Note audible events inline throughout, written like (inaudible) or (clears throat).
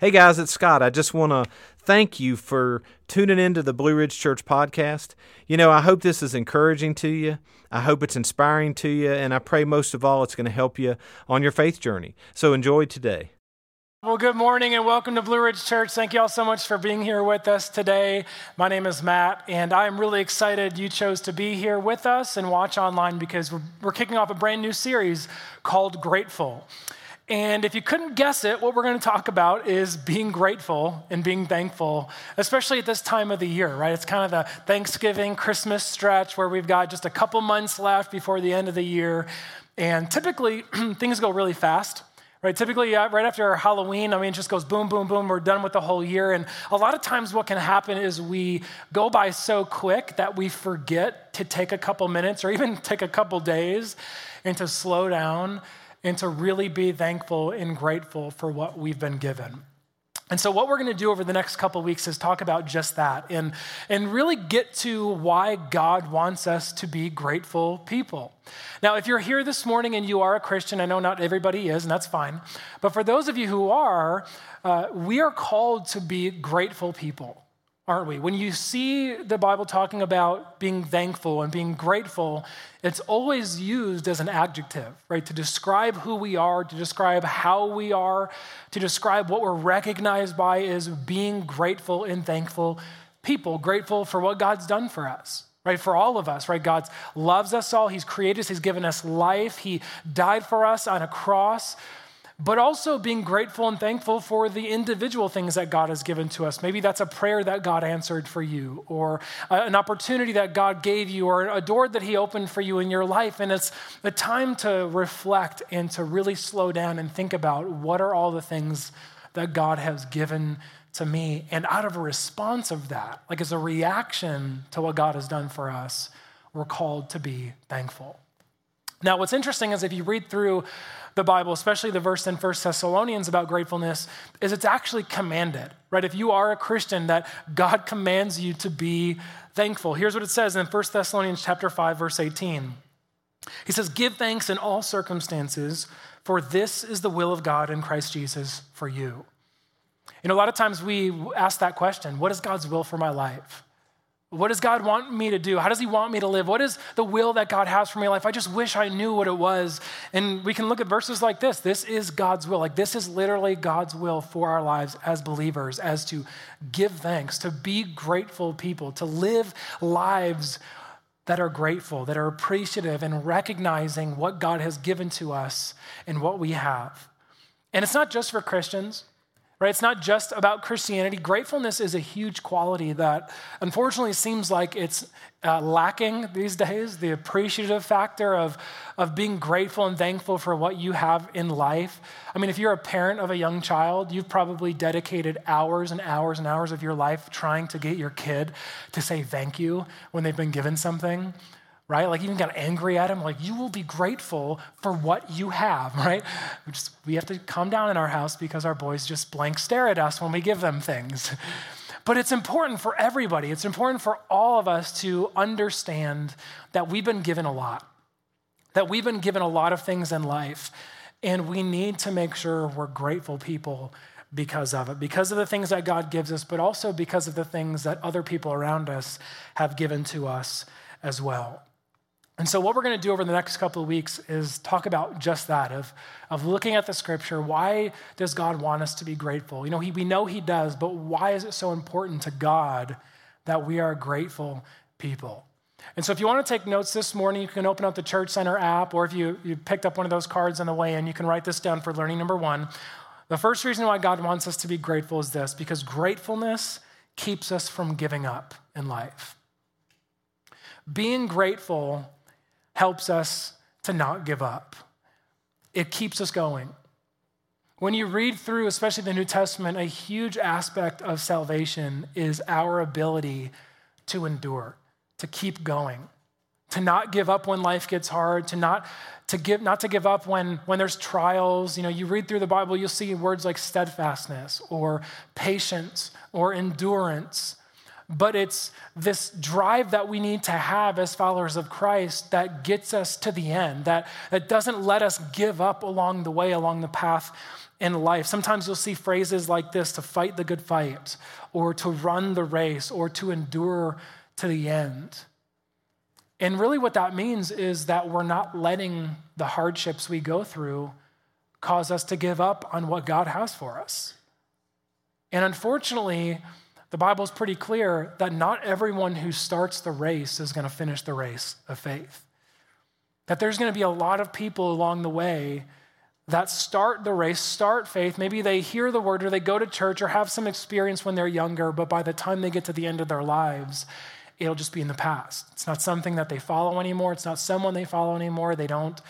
Hey guys, it's Scott. I just want to thank you for tuning into the Blue Ridge Church podcast. You know, I hope this is encouraging to you. I hope it's inspiring to you, and I pray most of all it's going to help you on your faith journey. So enjoy today. Well, good morning and welcome to Blue Ridge Church. Thank you all so much for being here with us today. My name is Matt, and I'm really excited you chose to be here with us and watch online because we're, we're kicking off a brand new series called Grateful. And if you couldn't guess it, what we're going to talk about is being grateful and being thankful, especially at this time of the year, right? It's kind of the Thanksgiving, Christmas stretch where we've got just a couple months left before the end of the year. And typically, (clears throat) things go really fast. Right, typically, right after Halloween, I mean, it just goes boom, boom, boom. We're done with the whole year. And a lot of times, what can happen is we go by so quick that we forget to take a couple minutes or even (laughs) take a couple days and to slow down and to really be thankful and grateful for what we've been given. And so, what we're going to do over the next couple weeks is talk about just that and, and really get to why God wants us to be grateful people. Now, if you're here this morning and you are a Christian, I know not everybody is, and that's fine. But for those of you who are, uh, we are called to be grateful people aren't we? When you see the Bible talking about being thankful and being grateful, it's always used as an adjective, right? To describe who we are, to describe how we are, to describe what we're recognized by as being grateful and thankful people, grateful for what God's done for us. Right, for all of us, right? God loves us all. He's created us. He's given us life. He died for us on a cross but also being grateful and thankful for the individual things that God has given to us. Maybe that's a prayer that God answered for you, or uh, an opportunity that God gave you, or a door that He opened for you in your life. And it's a time to reflect and to really slow down and think about what are all the things that God has given to me. And out of a response of that, like as a reaction to what God has done for us, we're called to be thankful. Now, what's interesting is if you read through the Bible, especially the verse in First Thessalonians about gratefulness, is it's actually commanded, right? If you are a Christian, that God commands you to be thankful. Here's what it says in First Thessalonians chapter 5, verse 18. He says, Give thanks in all circumstances, for this is the will of God in Christ Jesus for you. You know, a lot of times we ask that question what is God's will for my life? What does God want me to do? How does He want me to live? What is the will that God has for my life? I just wish I knew what it was. And we can look at verses like this. This is God's will. Like, this is literally God's will for our lives as believers, as to give thanks, to be grateful people, to live lives that are grateful, that are appreciative, and recognizing what God has given to us and what we have. And it's not just for Christians right? It's not just about Christianity. Gratefulness is a huge quality that unfortunately seems like it's uh, lacking these (laughs) days. The appreciative factor of, of being grateful and thankful for what you have in life. I mean, if you're a parent of a young child, you've probably dedicated hours and hours and hours of your life trying to get your kid to say thank you when they've been given something right? Like even got angry at him. Like you will be grateful for what you have, (laughs) right? We, just, we have to calm down in our house because our boys just blank stare at us when we give them things. (laughs) But it's important for everybody. It's important for all of us to understand that we've been given a lot, that we've been given a lot of things in life, and we need to make sure we're grateful people because of it, because of the things that God gives us, but also because of the things that other people around us have given to us as well. And so, what we're going to do over the next couple of weeks is talk about just that of, of looking at the scripture. Why does God want us to be grateful? You know, he, we know He does, but why is it so important to God that we are grateful people? And so, if you want to take notes this morning, you can open up the Church Center app, or if you, you picked up one of those cards on the way in, you can write this down for learning number one. The first reason why God wants us to be grateful is this because gratefulness keeps us from giving up in life. Being grateful helps us to not give up, it keeps us going. When you read through, especially the New Testament, a huge aspect of salvation is our ability to endure, to keep going, to not give up when life gets hard, to not to give not to give up when when there's trials. You know, you read through the Bible, you'll see words like steadfastness or patience or endurance but it's this drive that we need to have as followers of Christ that gets us to the end, that, that doesn't let us give up along the way, along the path in life. Sometimes you'll see phrases like this to fight the good fight, or to run the race, or to endure to the end. And really, what that means is that we're not letting the hardships we go through cause us to give up on what God has for us. And unfortunately, the Bible is pretty clear that not everyone who starts the race is going to finish the race of faith. That there's going to be a lot of people along the way that start the race, start faith. Maybe they hear the word or they go to church or have some experience when they're younger, but by the time they get to the end of their lives, it'll just be in the past. It's not something that they follow anymore. It's not someone they follow anymore. They don't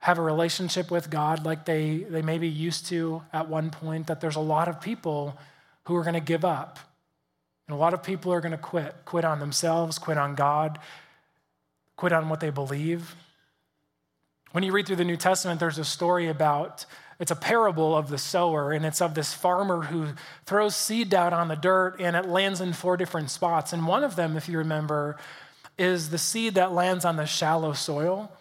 have a relationship with God like they, they maybe used to at one point. That there's a lot of people who are going to give up. And a lot of people are going to quit quit on themselves, quit on God, quit on what they believe. When you read through the New Testament, there's a story about it's a parable of the sower, and it's of this farmer who throws seed down on the dirt and it lands in four different spots. And one of them, if you remember, is the seed that lands on the shallow soil.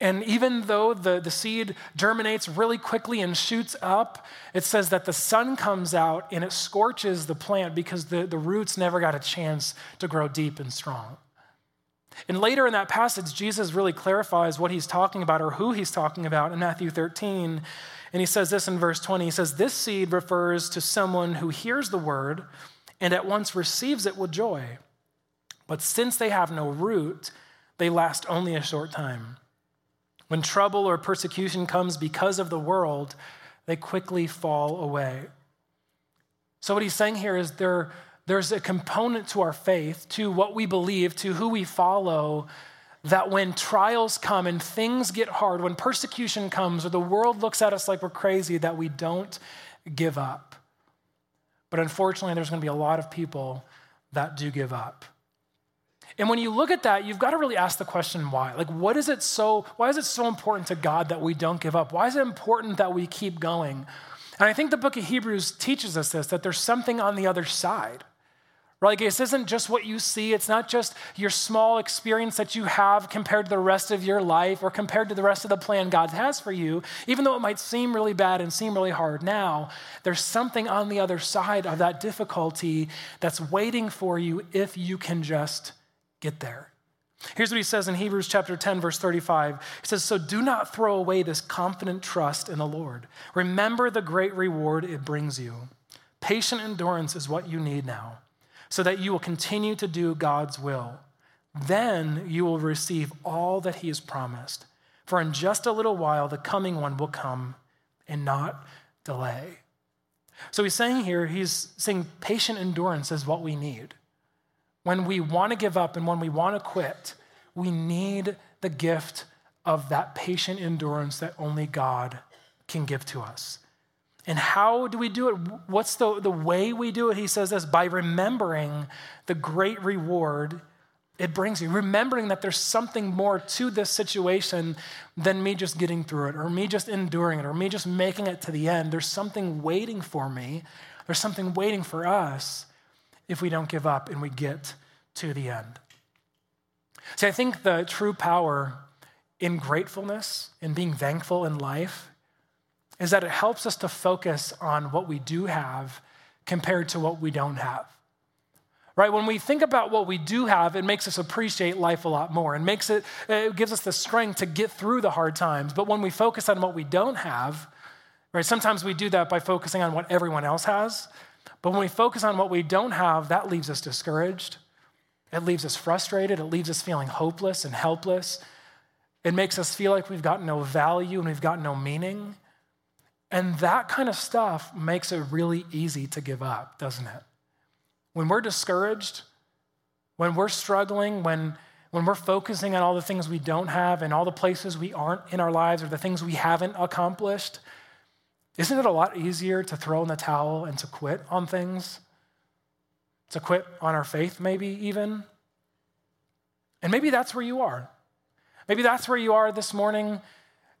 And even though the, the seed germinates really quickly and shoots up, it says that the sun comes out and it scorches the plant because the, the roots never got a chance to grow deep and strong. And later in that passage, Jesus really clarifies what he's talking about or who he's talking about in Matthew 13. And he says this in verse 20 He says, This seed refers to someone who hears the word and at once receives it with joy. But since they have no root, they last only a short time. When trouble or persecution comes because of the world, they quickly fall away. So, what he's saying here is there, there's a component to our faith, to what we believe, to who we follow, that when trials come and things get hard, when persecution comes, or the world looks at us like we're crazy, that we don't give up. But unfortunately, there's going to be a lot of people that do give up. And when you look at that, you've got to really ask the question why. Like, what is it so, why is it so important to God that we don't give up? Why is it important that we keep going? And I think the book of Hebrews teaches us this that there's something on the other side. Right? Like this isn't just what you see. It's not just your small experience that you have compared to the rest of your life or compared to the rest of the plan God has for you. Even though it might seem really bad and seem really hard now, there's something on the other side of that difficulty that's waiting for you if you can just get there. Here's what he says in Hebrews chapter 10, verse 35. He says, So do not throw away this confident trust in the Lord. Remember the great reward it brings you. Patient endurance is what you need now so that you will continue to do God's will. Then you will receive all that He has promised. For in just a little while, the coming one will come and not delay. So he's saying here, he's saying patient endurance is what we need. When we want to give up and when we want to quit, we need the gift of that patient endurance that only God can give to us. And how do we do it? What's the, the way we do it? He says this by remembering the great reward it brings you. Remembering that there's something more to this situation than me just getting through it, or me just enduring it, or me just making it to the end. There's something waiting for me. There's something waiting for us if we don't give up and we get to the end. See, I think the true power in gratefulness, in being thankful in life, is that it helps us to focus on what we do have compared to what we don't have. Right? When we think about what we do have, it makes us appreciate life a lot more and makes it, it gives us the strength to get through the hard times. But when we focus on what we don't have, right, sometimes we do that by focusing on what everyone else has. But when we focus on what we don't have, that leaves us discouraged. It leaves us frustrated. It leaves us feeling hopeless and helpless. It makes us feel like we've got no value and we've got no meaning. And that kind of stuff makes it really easy to give up, doesn't it? When we're discouraged, when we're struggling, when, when we're focusing on all the things we don't have and all the places we aren't in our lives or the things we haven't accomplished, isn't it a lot easier to throw in the towel and to quit on things? To quit on our faith, maybe even? And maybe that's where you are. Maybe that's where you are this morning,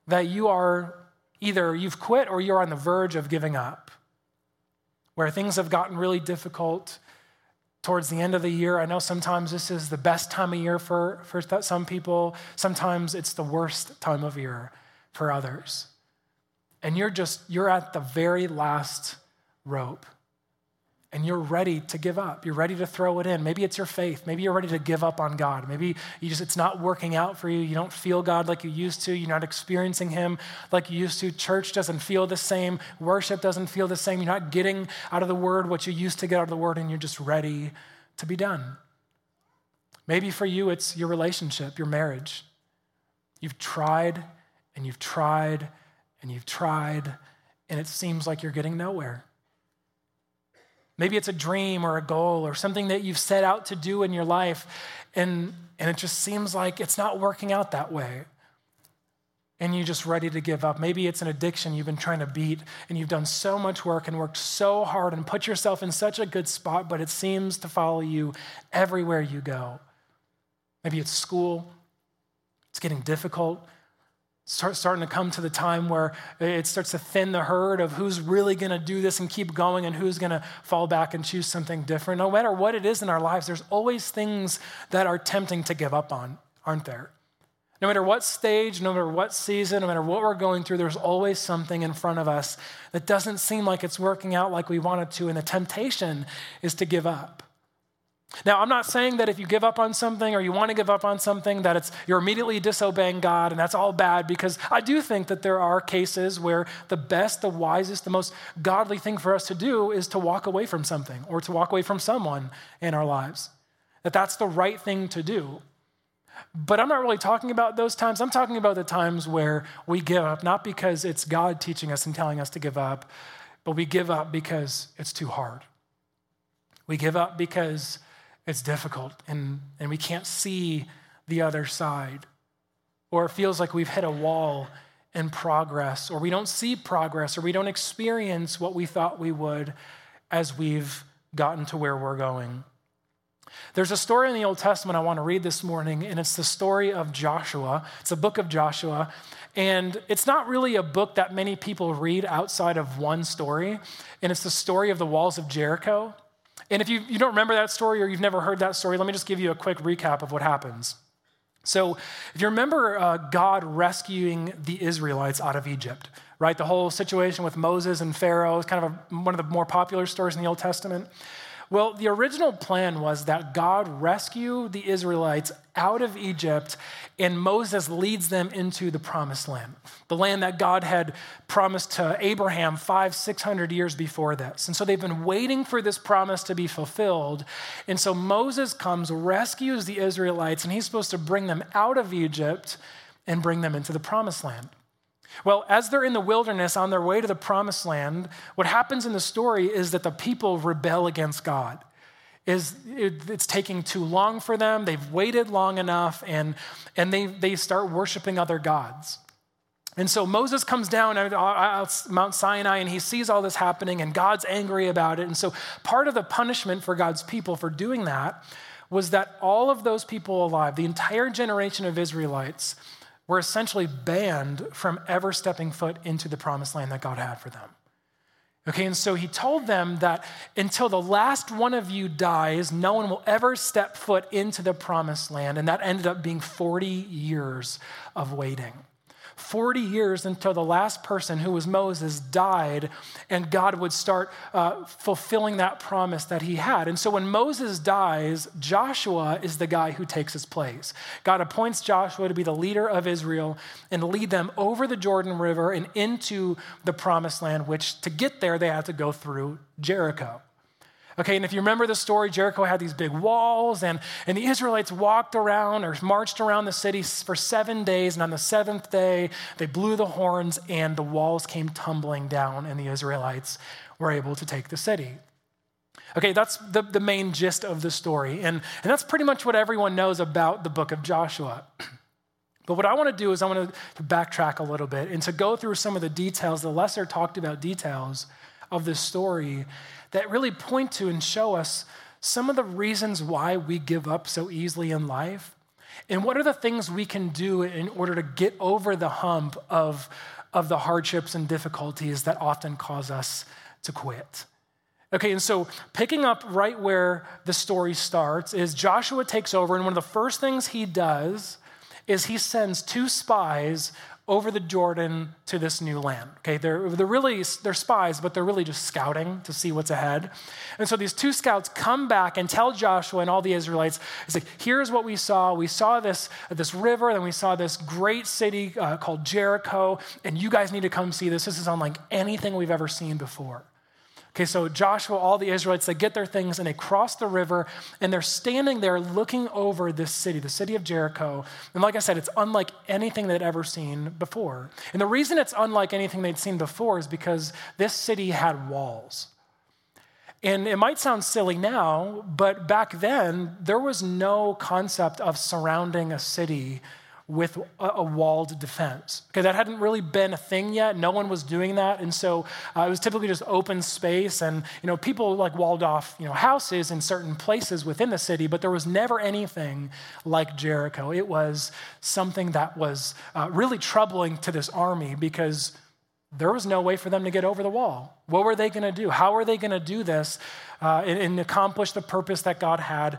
that you are Either you've quit or you're on the verge of giving up, where things have gotten really difficult towards the end of the year. I know sometimes this is the best time of year for, for some people, sometimes it's the worst time of year for others. And you're just, you're at the very last rope and you're ready to give up. You're ready to throw it in. Maybe it's your faith. Maybe you're ready to give up on God. Maybe you just it's not working out for you. You don't feel God like you used to. You're not experiencing him like you used to. Church doesn't feel the same. Worship doesn't feel the same. You're not getting out of the word what you used to get out of the word and you're just ready to be done. Maybe for you it's your relationship, your marriage. You've tried and you've tried and you've tried and it seems like you're getting nowhere. Maybe it's a dream or a goal or something that you've set out to do in your life, and, and it just seems like it's not working out that way. And you're just ready to give up. Maybe it's an addiction you've been trying to beat, and you've done so much work and worked so hard and put yourself in such a good spot, but it seems to follow you everywhere you go. Maybe it's school, it's getting difficult start, starting to come to the time where it starts to thin the herd of who's really going to do this and keep going and who's going to fall back and choose something different. No matter what it is in our lives, there's always things that are tempting to give up on, aren't there? No matter what stage, no matter what season, no matter what we're going through, there's always something in front of us that doesn't seem like it's working out like we want it to, and the temptation is to give up. Now, I'm not saying that if you give up on something or you want to give up on something, that it's you're immediately disobeying God and that's all bad, because I do think that there are cases where the best, the wisest, the most godly thing for us to do is to walk away from something or to walk away from someone in our lives. That that's the right thing to do. But I'm not really talking about those times. I'm talking about the times where we give up, not because it's God teaching us and telling us to give up, but we give up because it's too hard. We give up because it's difficult and, and we can't see the other side. Or it feels like we've hit a wall in progress, or we don't see progress, or we don't experience what we thought we would as we've gotten to where we're going. There's a story in the Old Testament I want to read this morning, and it's the story of Joshua. It's a book of Joshua, and it's not really a book that many people read outside of one story, and it's the story of the walls of Jericho. And if you, you don't remember that story or you've never heard that story, let me just give you a quick recap of what happens. So, if you remember uh, God rescuing the Israelites out of Egypt, right? The whole situation with Moses and Pharaoh is kind of a, one of the more popular stories in the Old Testament. Well, the original plan was that God rescue the Israelites out of Egypt and Moses leads them into the promised land, the land that God had promised to Abraham five, 600 years before this. And so they've been waiting for this promise to be fulfilled. And so Moses comes, rescues the Israelites, and he's supposed to bring them out of Egypt and bring them into the promised land. Well, as they're in the wilderness on their way to the promised land, what happens in the story is that the people rebel against God. Is it's taking too long for them. They've waited long enough, and, and they, they start worshiping other gods. And so Moses comes down out uh, Mount Sinai and he sees all this happening, and God's angry about it. And so part of the punishment for God's people for doing that was that all of those people alive, the entire generation of Israelites, were essentially banned from ever stepping foot into the promised land that God had for them. Okay, and so he told them that until the last one of you dies, no one will ever step foot into the promised land. And that ended up being 40 years of waiting. 40 years until the last person, who was Moses, died, and God would start uh, fulfilling that promise that he had. And so when Moses dies, Joshua is the guy who takes his place. God appoints Joshua to be the leader of Israel and lead them over the Jordan River and into the promised land, which to get there, they had to go through Jericho. Okay, and if you remember the story, Jericho had these big walls, and, and the Israelites walked around or marched around the city for seven days. And on the seventh day, they blew the horns, and the walls came tumbling down, and the Israelites were able to take the city. Okay, that's the, the main gist of the story. And, and that's pretty much what everyone knows about the book of Joshua. (clears throat) But what I want to do is I want to backtrack a little bit and to go through some of the details, the lesser talked about details of this story that really point to and show us some of the reasons why we give up so easily in life and what are the things we can do in order to get over the hump of, of the hardships and difficulties that often cause us to quit. Okay, and so picking up right where the story starts is Joshua takes over, and one of the first things he does is he sends two spies over the Jordan to this new land. Okay, they're, they're really they're spies, but they're really just scouting to see what's ahead. And so these two scouts come back and tell Joshua and all the Israelites, it's like, here's what we saw. We saw this this river, then we saw this great city uh, called Jericho, and you guys need to come see this. This is unlike anything we've ever seen before. Okay, so Joshua, all the Israelites, they get their things and they cross the river and they're standing there looking over this city, the city of Jericho. And like I said, it's unlike anything they'd ever seen before. And the reason it's unlike anything they'd seen before is because this city had walls. And it might sound silly now, but back then, there was no concept of surrounding a city with a, walled defense. Okay, that hadn't really been a thing yet. No one was doing that, and so uh, it was typically just open space. And you know, people like walled off you know houses in certain places within the city, but there was never anything like Jericho. It was something that was uh, really troubling to this army because there was no way for them to get over the wall. What were they going to do? How were they going to do this uh, and, and accomplish the purpose that God had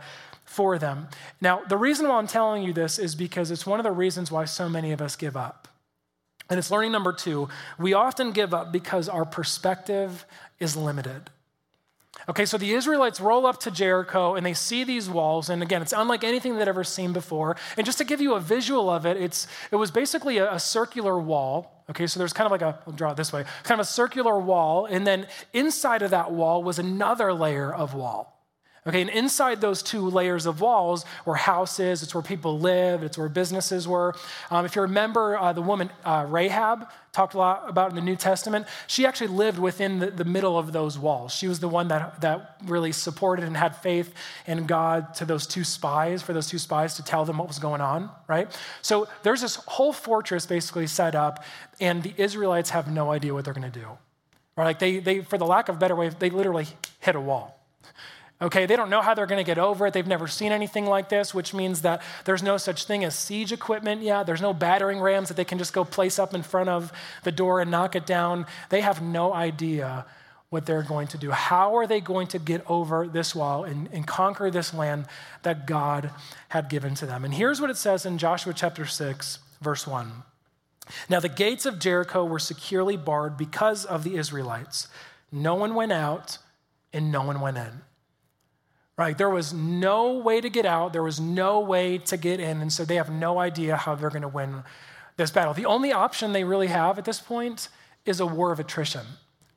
for them. Now, the reason why I'm telling you this is because it's one of the reasons why so many of us give up. And it's learning number two. We often give up because our perspective is limited. Okay, so the Israelites roll up to Jericho and they see these walls. And again, it's unlike anything they'd ever seen before. And just to give you a visual of it, it's, it was basically a, a circular wall. Okay, so there's kind of like a, I'll draw it this way, kind of a circular wall. And then inside of that wall was another layer of wall. Okay, and inside those two layers of walls were houses, it's where people lived, it's where businesses were. Um, if you remember uh, the woman uh, Rahab, talked a lot about in the New Testament, she actually lived within the, the middle of those walls. She was the one that, that really supported and had faith in God to those two spies, for those two spies to tell them what was going on, right? So there's this whole fortress basically set up, and the Israelites have no idea what they're going to do. Right? Like they, they, for the lack of a better way, they literally hit a wall. Okay, they don't know how they're going to get over it. They've never seen anything like this, which means that there's no such thing as siege equipment yet. There's no battering rams that they can just go place up in front of the door and knock it down. They have no idea what they're going to do. How are they going to get over this wall and, and conquer this land that God had given to them? And here's what it says in Joshua chapter 6, verse 1. Now, the gates of Jericho were securely barred because of the Israelites. No one went out and no one went in. Right? There was no way to get out, there was no way to get in, and so they have no idea how they're going to win this battle. The only option they really have at this point is a war of attrition.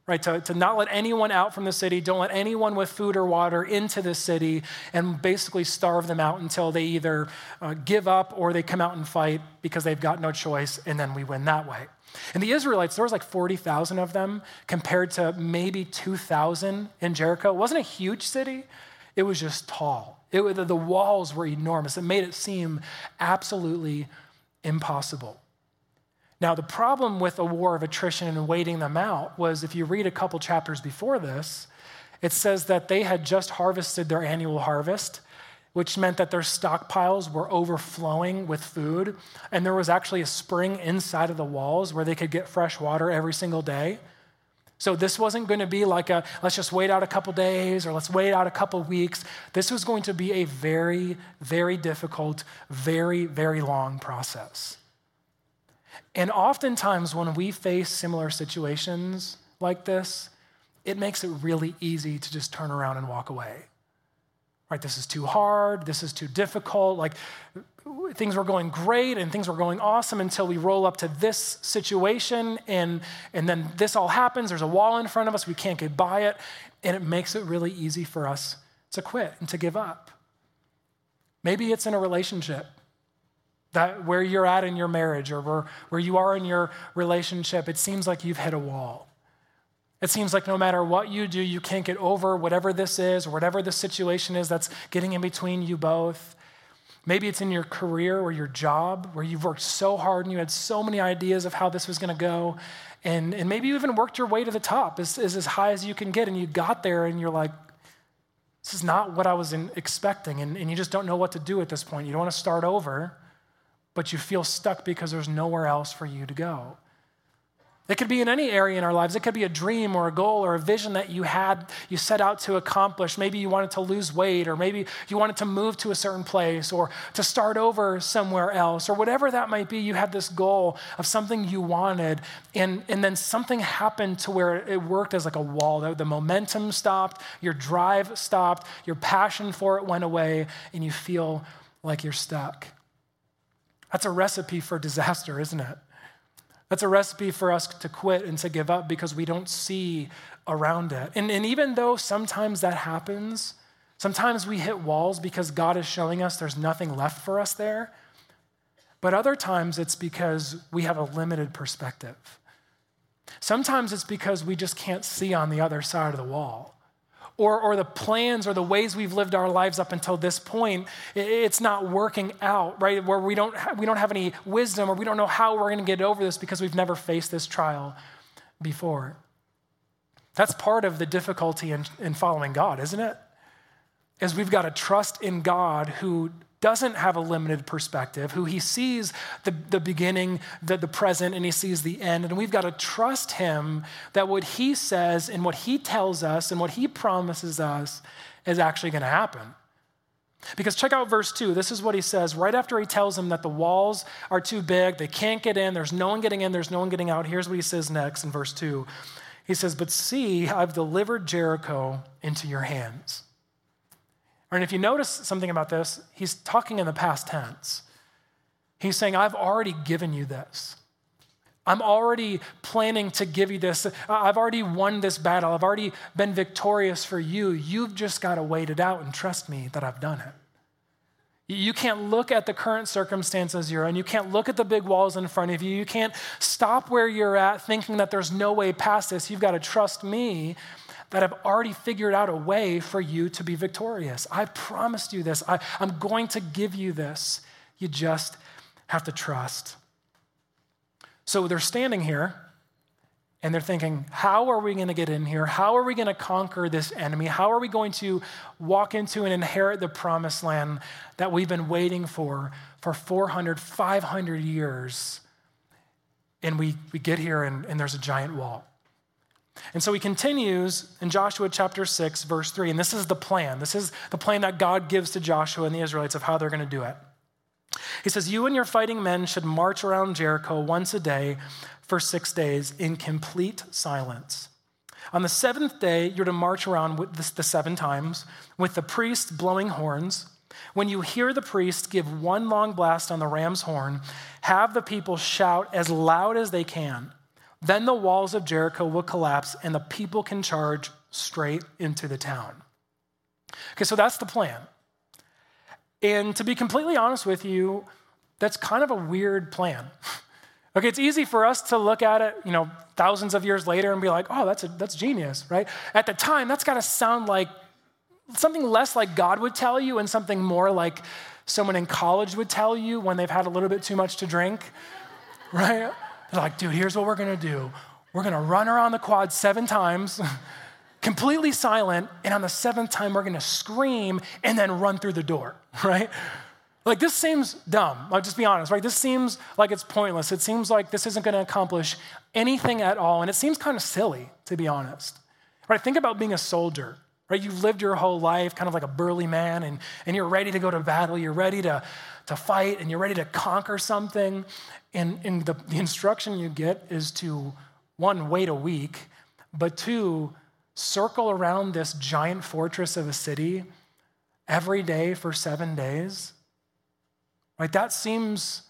Right, to, to not let anyone out from the city, don't let anyone with food or water into the city, and basically starve them out until they either uh, give up or they come out and fight because they've got no choice, and then we win that way. And the Israelites, there was like 40,000 of them compared to maybe 2,000 in Jericho. It wasn't a huge city, it was just tall. It, the walls were enormous. It made it seem absolutely impossible. Now, the problem with a war of attrition and waiting them out was if you read a couple chapters before this, it says that they had just harvested their annual harvest, which meant that their stockpiles were overflowing with food. And there was actually a spring inside of the walls where they could get fresh water every single day. So this wasn't going to be like a let's just wait out a couple days or let's wait out a couple weeks. This was going to be a very, very difficult, very, very long process. And oftentimes, when we face similar situations like this, it makes it really easy to just turn around and walk away. Right? This is too hard. This is too difficult. Like, things were going great and things were going awesome until we roll up to this situation and, and then this all happens. There's a wall in front of us. We can't get by it. And it makes it really easy for us to quit and to give up. Maybe it's in a relationship that where you're at in your marriage or where, where you are in your relationship, it seems like you've hit a wall. It seems like no matter what you do, you can't get over whatever this is or whatever the situation is that's getting in between you both. Maybe it's in your career or your job where you've worked so hard and you had so many ideas of how this was going to go. And, and maybe you even worked your way to the top, is, is as high as you can get. And you got there and you're like, this is not what I was in, expecting. And, and you just don't know what to do at this point. You don't want to start over, but you feel stuck because there's nowhere else for you to go. It could be in any area in our lives. It could be a dream or a goal or a vision that you had, you set out to accomplish. Maybe you wanted to lose weight, or maybe you wanted to move to a certain place, or to start over somewhere else, or whatever that might be. You had this goal of something you wanted, and, and then something happened to where it worked as like a wall. The, the momentum stopped, your drive stopped, your passion for it went away, and you feel like you're stuck. That's a recipe for disaster, isn't it? That's a recipe for us to quit and to give up because we don't see around it. And, and even though sometimes that happens, sometimes we hit walls because God is showing us there's nothing left for us there. But other times it's because we have a limited perspective. Sometimes it's because we just can't see on the other side of the wall or, or the plans or the ways we've lived our lives up until this point, it's not working out, right? Where we don't, we don't have any wisdom or we don't know how we're going to get over this because we've never faced this trial before. That's part of the difficulty in, in following God, isn't it? Is we've got to trust in God who doesn't have a limited perspective, who he sees the, the beginning, the, the present, and he sees the end. And we've got to trust him that what he says and what he tells us and what he promises us is actually going to happen. Because check out verse 2. This is what he says right after he tells them that the walls are too big, they can't get in, there's no one getting in, there's no one getting out. Here's what he says next in verse 2. He says, But see, I've delivered Jericho into your hands. And if you notice something about this, he's talking in the past tense. He's saying, I've already given you this. I'm already planning to give you this. I've already won this battle. I've already been victorious for you. You've just got to wait it out and trust me that I've done it. You can't look at the current circumstances you're in. You can't look at the big walls in front of you. You can't stop where you're at thinking that there's no way past this. You've got to trust me that I've already figured out a way for you to be victorious. I promised you this. I, am going to give you this. You just have to trust. So they're standing here and they're thinking, how are we going to get in here? How are we going to conquer this enemy? How are we going to walk into and inherit the promised land that we've been waiting for for 400, 500 years? And we, we get here and, and there's a giant wall. And so he continues in Joshua chapter 6, verse 3, and this is the plan. This is the plan that God gives to Joshua and the Israelites of how they're going to do it. He says, You and your fighting men should march around Jericho once a day for six days in complete silence. On the seventh day, you're to march around the seven times with the priest blowing horns. When you hear the priest give one long blast on the ram's horn, have the people shout as loud as they can. Then the walls of Jericho will collapse and the people can charge straight into the town. Okay, so that's the plan. And to be completely honest with you, that's kind of a weird plan. (laughs) Okay, it's easy for us to look at it, you know, thousands of years later and be like, oh, that's, a, that's genius, right? At the time, that's got to sound like something less like God would tell you and something more like someone in college would tell you when they've had a little bit too much to drink, (laughs) right? They're like, dude, here's what we're gonna do. We're gonna run around the quad seven times, (laughs) completely silent, and on the seventh time, we're gonna scream and then run through the door, (laughs) right? Like, this seems dumb. I'll just be honest, right? This seems like it's pointless. It seems like this isn't gonna accomplish anything at all, and it seems kind of silly, to be honest. Right? Think about being a soldier right? You've lived your whole life kind of like a burly man, and, and you're ready to go to battle, you're ready to, to fight, and you're ready to conquer something. And, and the, the instruction you get is to, one, wait a week, but two, circle around this giant fortress of a city every day for seven days. Right? That seems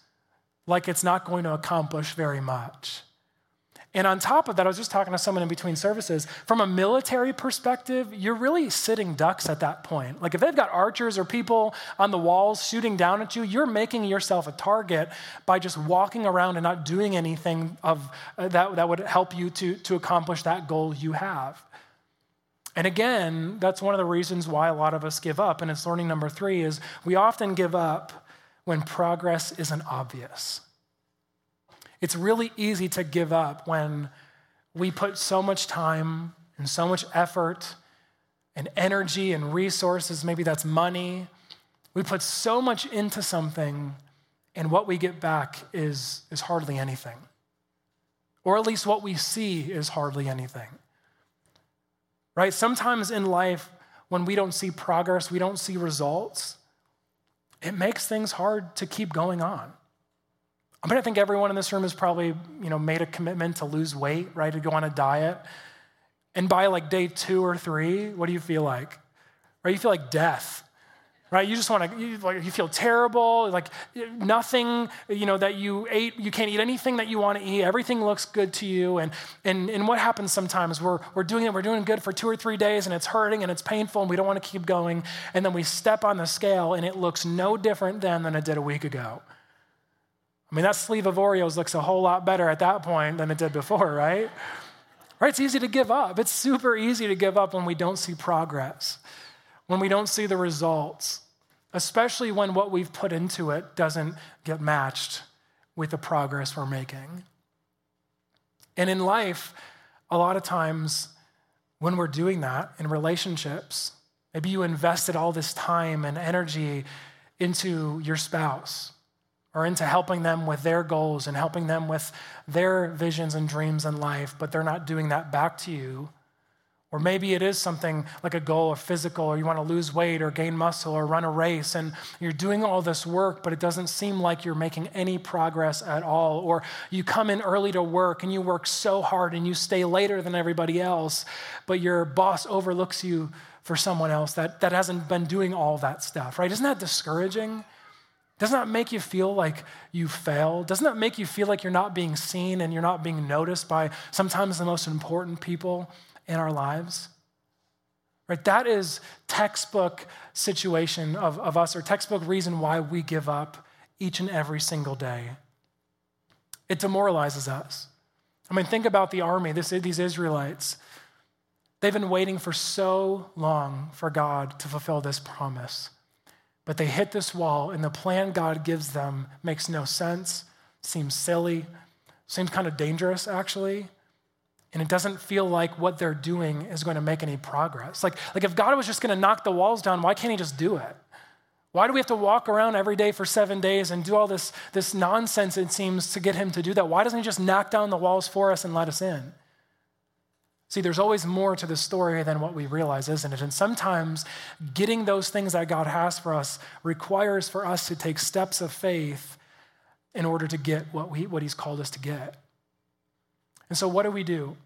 like it's not going to accomplish very much. And on top of that, I was just talking to someone in between services. From a military perspective, you're really sitting ducks at that point. Like if they've got archers or people on the walls shooting down at you, you're making yourself a target by just walking around and not doing anything of, uh, that, that would help you to, to accomplish that goal you have. And again, that's one of the reasons why a lot of us give up. And it's learning number three is we often give up when progress isn't obvious. It's really easy to give up when we put so much time and so much effort and energy and resources, maybe that's money. We put so much into something, and what we get back is, is hardly anything. or at least what we see is hardly anything. Right? Sometimes in life, when we don't see progress, we don't see results, it makes things hard to keep going on. I mean, I think everyone in this room has probably, you know, made a commitment to lose weight, right? To go on a diet. And by like day two or three, what do you feel like? Right? You feel like death right? You just want to, you, like, you feel terrible, like nothing, you know, that you ate, you can't eat anything that you want to eat. Everything looks good to you. And, and, and what happens sometimes, we're, we're doing it, we're doing good for two or three days and it's hurting and it's painful and we don't want to keep going. And then we step on the scale and it looks no different then than it did a week ago. I mean, that sleeve of Oreos looks a whole lot better at that point than it did before, right? Right? It's easy to give up. It's super easy to give up when we don't see progress when we don't see the results, especially when what we've put into it doesn't get matched with the progress we're making. And in life, a lot of times when we're doing that in relationships, maybe you invested all this time and energy into your spouse or into helping them with their goals and helping them with their visions and dreams in life, but they're not doing that back to you. Or maybe it is something like a goal or physical, or you want to lose weight or gain muscle or run a race, and you're doing all this work, but it doesn't seem like you're making any progress at all. Or you come in early to work and you work so hard and you stay later than everybody else, but your boss overlooks you for someone else that, that hasn't been doing all that stuff, right? Isn't that discouraging? Doesn't that make you feel like you failed? Doesn't that make you feel like you're not being seen and you're not being noticed by sometimes the most important people in our lives. Right? That is textbook situation of, of us, or textbook reason why we give up each and every single day. It demoralizes us. I mean, think about the army, this, these Israelites. They've been waiting for so long for God to fulfill this promise. But they hit this wall, and the plan God gives them makes no sense, seems silly, seems kind of dangerous, actually and it doesn't feel like what they're doing is going to make any progress. Like, like if God was just going to knock the walls down, why can't He just do it? Why do we have to walk around every day for seven days and do all this, this nonsense, it seems, to get Him to do that? Why doesn't He just knock down the walls for us and let us in? See, there's always more to the story than what we realize, isn't it? And sometimes getting those things that God has for us requires for us to take steps of faith in order to get what, we, what He's called us to get. And so, what do we do?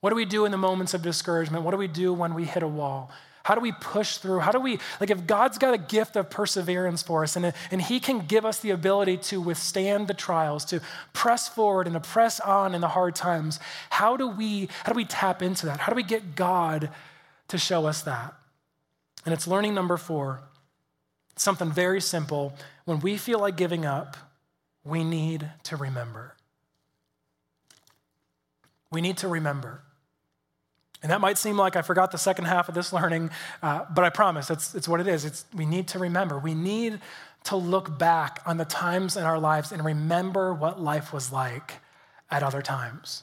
What do we do in the moments of discouragement? What do we do when we hit a wall? How do we push through? How do we, like, if God's got a gift of perseverance for us and, and He can give us the ability to withstand the trials, to press forward and to press on in the hard times, how do we, how do we tap into that? How do we get God to show us that? And it's learning number four something very simple. When we feel like giving up, we need to remember. We need to remember. And that might seem like I forgot the second half of this (laughs) learning, uh, but I promise it's, it's what it is. It's, we need to remember. We need to look back on the times in our lives and remember what life was like at other times.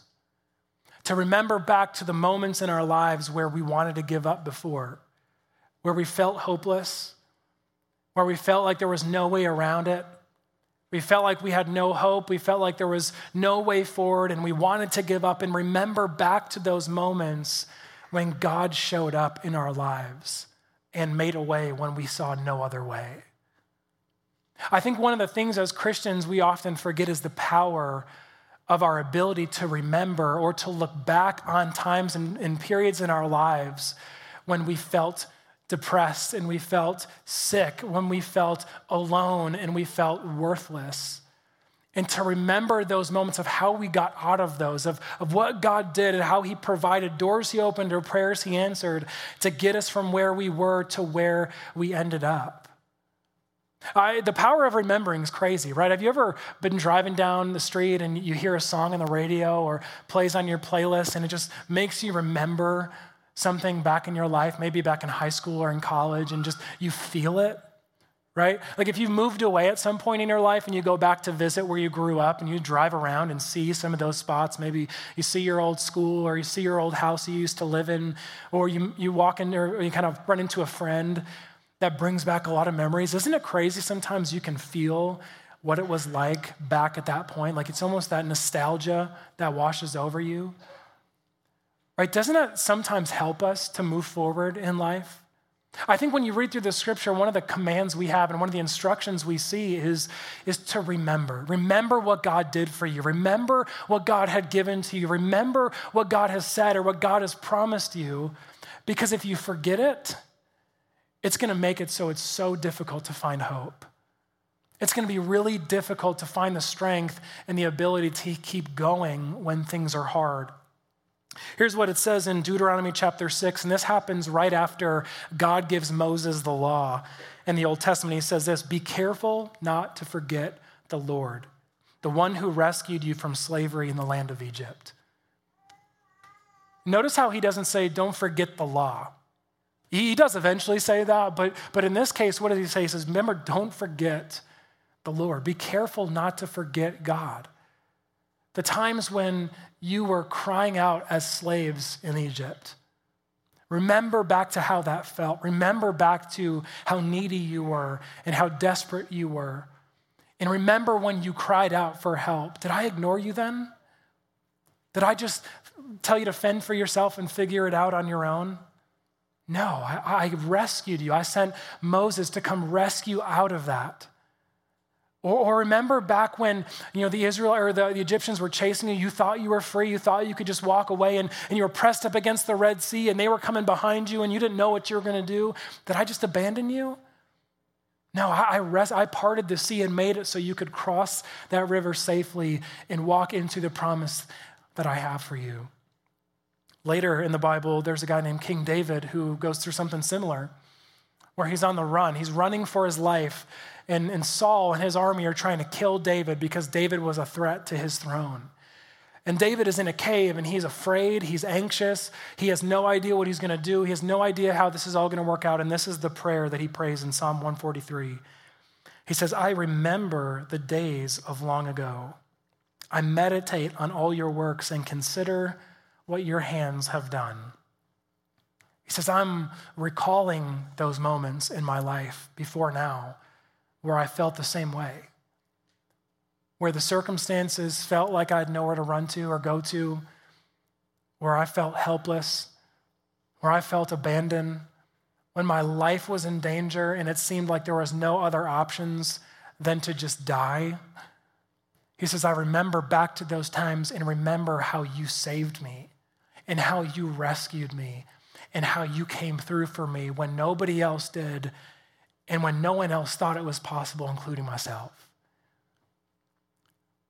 To remember back to the moments in our lives where we wanted to give up before, where we felt hopeless, where we felt like there was no way around it, we felt like we had no hope. We felt like there was no way forward, and we wanted to give up and remember back to those moments when God showed up in our lives and made a way when we saw no other way. I think one of the things as Christians we often forget is the power of our ability to remember or to look back on times and, and periods in our lives when we felt depressed and we felt sick, when we felt alone and we felt worthless. And to remember those moments of how we got out of those, of, of what God did and how He provided doors He opened or prayers He answered to get us from where we were to where we ended up. I, the power of remembering is crazy, right? Have you ever been driving down the street and you hear a song on the radio or plays on your playlist and it just makes you remember something back in your life, maybe back in high school or in college, and just you feel it, right? Like if you've moved away at some point in your life and you go back to visit where you grew up and you drive around and see some of those spots, maybe you see your old school or you see your old house you used to live in, or you, you walk in there or you kind of run into a friend that brings back a lot of memories. Isn't it crazy sometimes you can feel what it was like back at that point. Like it's almost that nostalgia that washes over you. Right? Doesn't that sometimes help us to move forward in life? I think when you read through the scripture, one of the commands we have and one of the instructions we see is, is to remember. Remember what God did for you. Remember what God had given to you. Remember what God has said or what God has promised you. Because if you forget it, it's going to make it so it's so difficult to find hope. It's going to be really difficult to find the strength and the ability to keep going when things are hard. Here's what it says in Deuteronomy chapter 6, and this happens right after God gives Moses the law. In the Old Testament, he says this Be careful not to forget the Lord, the one who rescued you from slavery in the land of Egypt. Notice how he doesn't say, Don't forget the law. He does eventually say that, but, but in this case, what does he say? He says, Remember, don't forget the Lord. Be careful not to forget God. The times when you were crying out as slaves in Egypt. Remember back to how that felt. Remember back to how needy you were and how desperate you were. And remember when you cried out for help. Did I ignore you then? Did I just tell you to fend for yourself and figure it out on your own? No, I, I rescued you. I sent Moses to come rescue out of that. Or, or, remember back when you know the Israel or the, the, Egyptians were chasing you, you thought you were free, you thought you could just walk away, and, and you were pressed up against the Red Sea, and they were coming behind you, and you didn't know what you were going to do. Did I just abandon you? No, I, I, rest, I parted the sea and made it so you could cross that river safely and walk into the promise that I have for you. Later in the Bible, there's a guy named King David who goes through something similar, where he's on the run. He's running for his life and, and Saul and his army are trying to kill David because David was a threat to his throne. And David is in a cave and he's afraid, he's anxious, he has no idea what he's going to do, he has no idea how this is all going to work out. And this is the prayer that he prays in Psalm 143. He says, I remember the days of long ago. I meditate on all your works and consider what your hands have done. He says, I'm recalling those moments in my life before now where I felt the same way, where the circumstances felt like I had nowhere to run to or go to, where I felt helpless, where I felt abandoned, when my life was in danger and it seemed like there was no other options than to just die. He says, I remember back to those times and remember how you saved me and how you rescued me and how you came through for me when nobody else did and when no one else thought it was possible, including myself.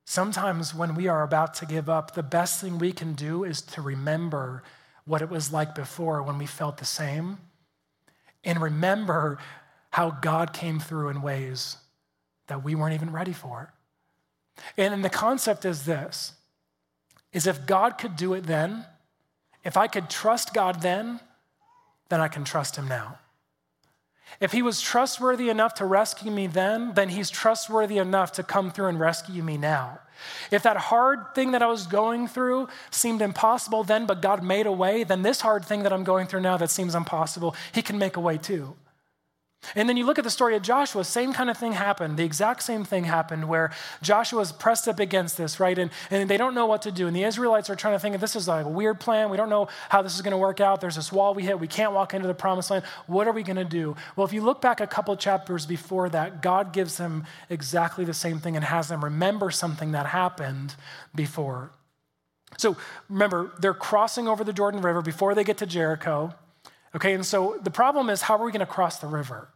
Sometimes when we are about to give up, the best thing we can do is to remember what it was like before when we felt the same and remember how God came through in ways that we weren't even ready for. And the concept is this is if God could do it then, if I could trust God then, then I can trust him now. If he was trustworthy enough to rescue me then, then he's trustworthy enough to come through and rescue me now. If that hard thing that I was going through seemed impossible then, but God made a way, then this hard thing that I'm going through now that seems impossible, he can make a way too. And then you look at the story of Joshua, same kind of thing happened. The exact same thing happened where Joshua is pressed up against this, right? And, and they don't know what to do. And the Israelites are trying to think, this is like a weird plan. We don't know how this is going to work out. There's this wall we hit. We can't walk into the promised land. What are we going to do? Well, if you look back a couple chapters before that, God gives them exactly the same thing and has them remember something that happened before. So remember, they're crossing over the Jordan River before they get to Jericho. Okay, and so the problem is, how are we going to cross the river?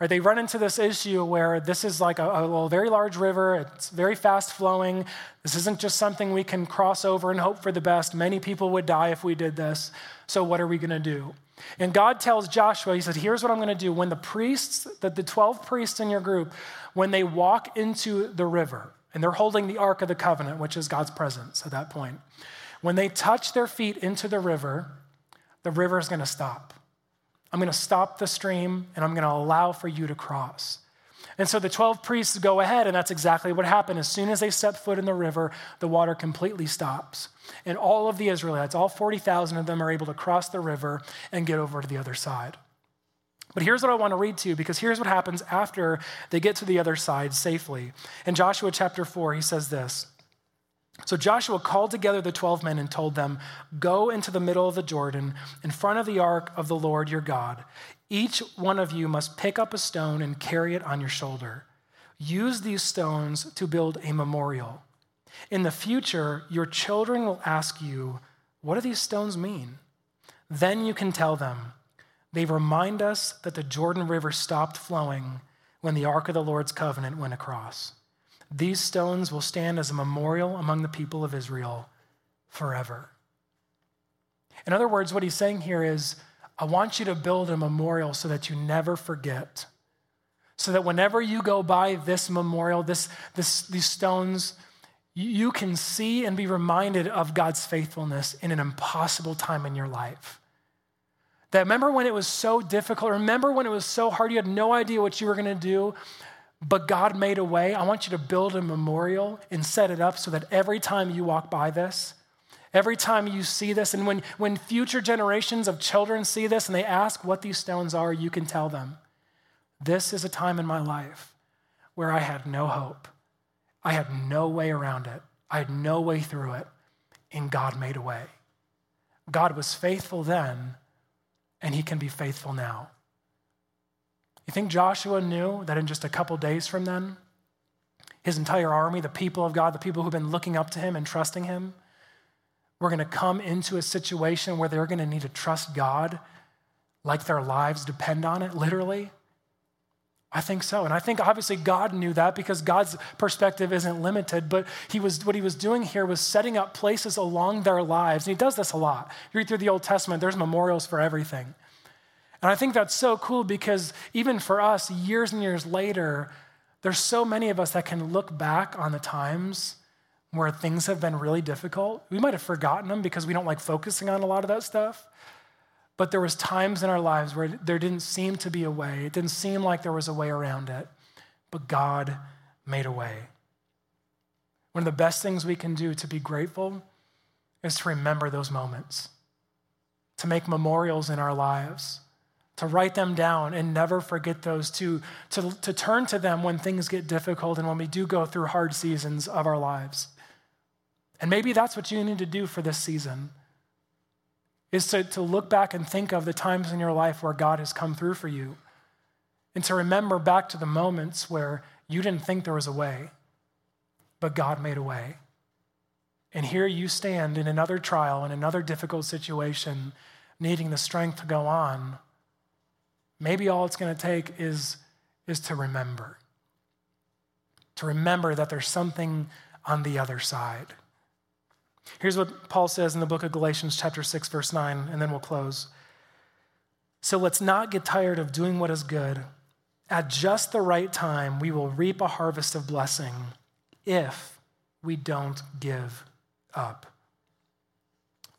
Right, they run into this issue where this is like a, a, very large river, it's very fast flowing. This isn't just something we can cross over and hope for the best. Many people would die if we did this. So, what are we going to do? And God tells Joshua, He said, Here's what I'm going to do. When the priests, the, the 12 priests in your group, when they walk into the river, and they're holding the Ark of the Covenant, which is God's presence at that point, when they touch their feet into the river, the river is going to stop. I'm going to stop the stream and I'm going to allow for you to cross. And so the 12 priests go ahead, and that's exactly what happened. As soon as they step foot in the river, the water completely stops. And all of the Israelites, all 40,000 of them, are able to cross the river and get over to the other side. But here's what I want to read to you because here's what happens after they get to the other side safely. In Joshua chapter 4, he says this. So Joshua called together the 12 men and told them, Go into the middle of the Jordan in front of the ark of the Lord your God. Each one of you must pick up a stone and carry it on your shoulder. Use these stones to build a memorial. In the future, your children will ask you, What do these stones mean? Then you can tell them, They remind us that the Jordan River stopped flowing when the Ark of the Lord's covenant went across. These stones will stand as a memorial among the people of Israel forever. In other words, what he's saying here is, I want you to build a memorial so that you never forget. So that whenever you go by this memorial, this, this, these stones, you can see and be reminded of God's faithfulness in an impossible time in your life. That remember when it was so difficult, remember when it was so hard, you had no idea what you were going to do, but God made a way. I want you to build a memorial and set it up so that every time you walk by this, every time you see this, and when, when future generations of children see this and they ask what these stones are, you can tell them, This is a time in my life where I had no hope. I had no way around it. I had no way through it, and God made a way. God was faithful then, and He can be faithful now. You think Joshua knew that in just a couple days from then, his entire army, the people of God, the people who've been looking up to him and trusting him, were going to come into a situation where they're going to need to trust God like their lives depend on it, literally? I think so. And I think obviously God knew that because God's perspective isn't limited, but he was what he was doing here was setting up places along their lives. And he does this a lot. You read through the Old Testament, there's memorials for everything. And I think that's so cool because even for us, years and years later, there's so many of us that can look back on the times where things have been really difficult. We might have forgotten them because we don't like focusing on a lot of that stuff. But there was times in our lives where there didn't seem to be a way. It didn't seem like there was a way around it. But God made a way. One of the best things we can do to be grateful is to remember those moments, to make memorials in our lives to write them down and never forget those, to, to, to turn to them when things get difficult and when we do go through hard seasons of our lives. And maybe that's what you need to do for this season is to, to look back and think of the times in your life where God has come through for you and to remember back to the moments where you didn't think there was a way, but God made a way. And here you stand in another trial, in another difficult situation, needing the strength to go on Maybe all it's going to take is, is to remember. To remember that there's something on the other side. Here's what Paul says in the book of Galatians, chapter 6, verse 9, and then we'll close. So let's not get tired of doing what is good. At just the right time, we will reap a harvest of blessing if we don't give up.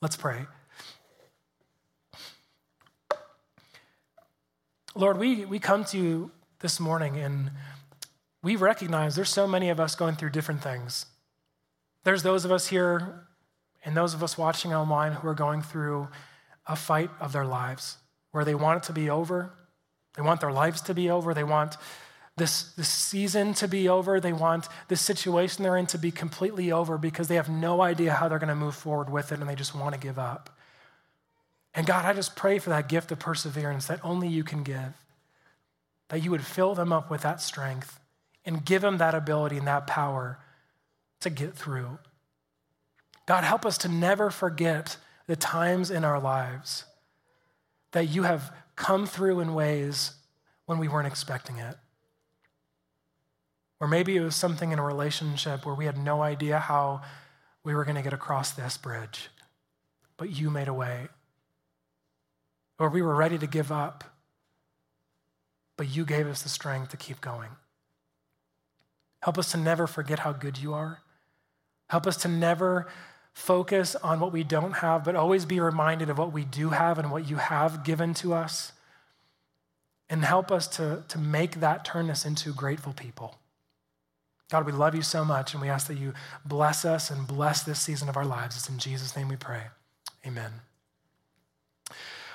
Let's pray. Lord, we, we come to you this morning and we recognize there's so many of us going through different things. There's those of us here and those of us watching online who are going through a fight of their lives where they want it to be over. They want their lives to be over. They want this, this season to be over. They want this situation they're in to be completely over because they have no idea how they're going to move forward with it and they just want to give up. And God, I just pray for that gift of perseverance that only you can give, that you would fill them up with that strength and give them that ability and that power to get through. God, help us to never forget the times in our lives that you have come through in ways when we weren't expecting it. Or maybe it was something in a relationship where we had no idea how we were going to get across this bridge, but you made a way. Or we were ready to give up, but you gave us the strength to keep going. Help us to never forget how good you are. Help us to never focus on what we don't have, but always be reminded of what we do have and what you have given to us. And help us to, to make that turn us into grateful people. God, we love you so much, and we ask that you bless us and bless this season of our lives. It's in Jesus' name we pray. Amen.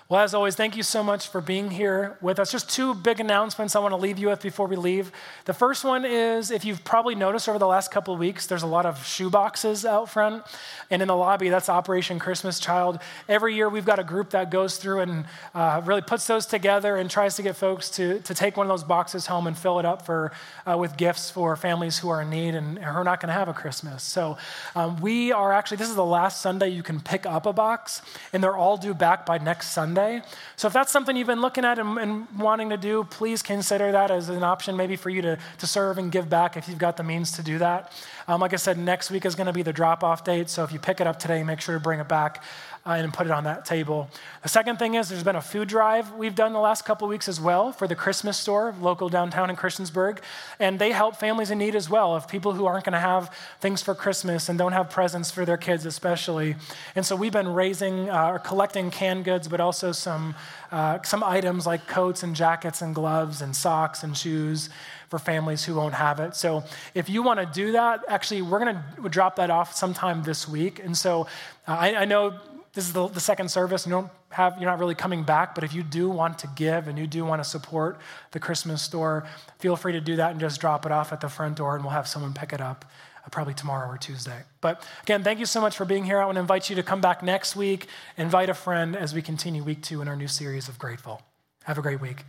Well, as always, thank you so much for being here with us. Just two big announcements I want to leave you with before we leave. The first one is if you've probably noticed over the last couple of weeks, there's a lot of shoe boxes out front. And in the lobby, that's Operation Christmas Child. Every year, we've got a group that goes through and uh, really puts those together and tries to get folks to, to take one of those boxes home and fill it up for, uh, with gifts for families who are in need and who are not going to have a Christmas. So um, we are actually, this is the last Sunday you can pick up a box, and they're all due back by next Sunday. Sunday. So if that's something you've been looking at and, and, wanting to do, please consider that as an option maybe for you to, to serve and give back if you've got the means to do that. Um, like I said, next week is going to be the drop off date. So if you pick it up today, make sure to bring it back uh, and put it on that table. The second thing is there's been a food drive we've done the last couple weeks as well for the Christmas store, local downtown in Christiansburg. And they help families in need as well, of people who aren't going to have things for Christmas and don't have presents for their kids, especially. And so we've been raising uh, or collecting canned goods, but also some, uh, some items like coats and jackets and gloves and socks and shoes for families who won't have it. So if you want to do that, actually, we're going to drop that off sometime this week. And so uh, I, I know this is the, the, second service. You don't have, you're not really coming back, but if you do want to give and you do want to support the Christmas store, feel free to do that and just drop it off at the front door, and we'll have someone pick it up uh, probably tomorrow or Tuesday. But again, thank you so much for being here. I want to invite you to come back next week, invite a friend as we continue week two in our new series of Grateful. Have a great week.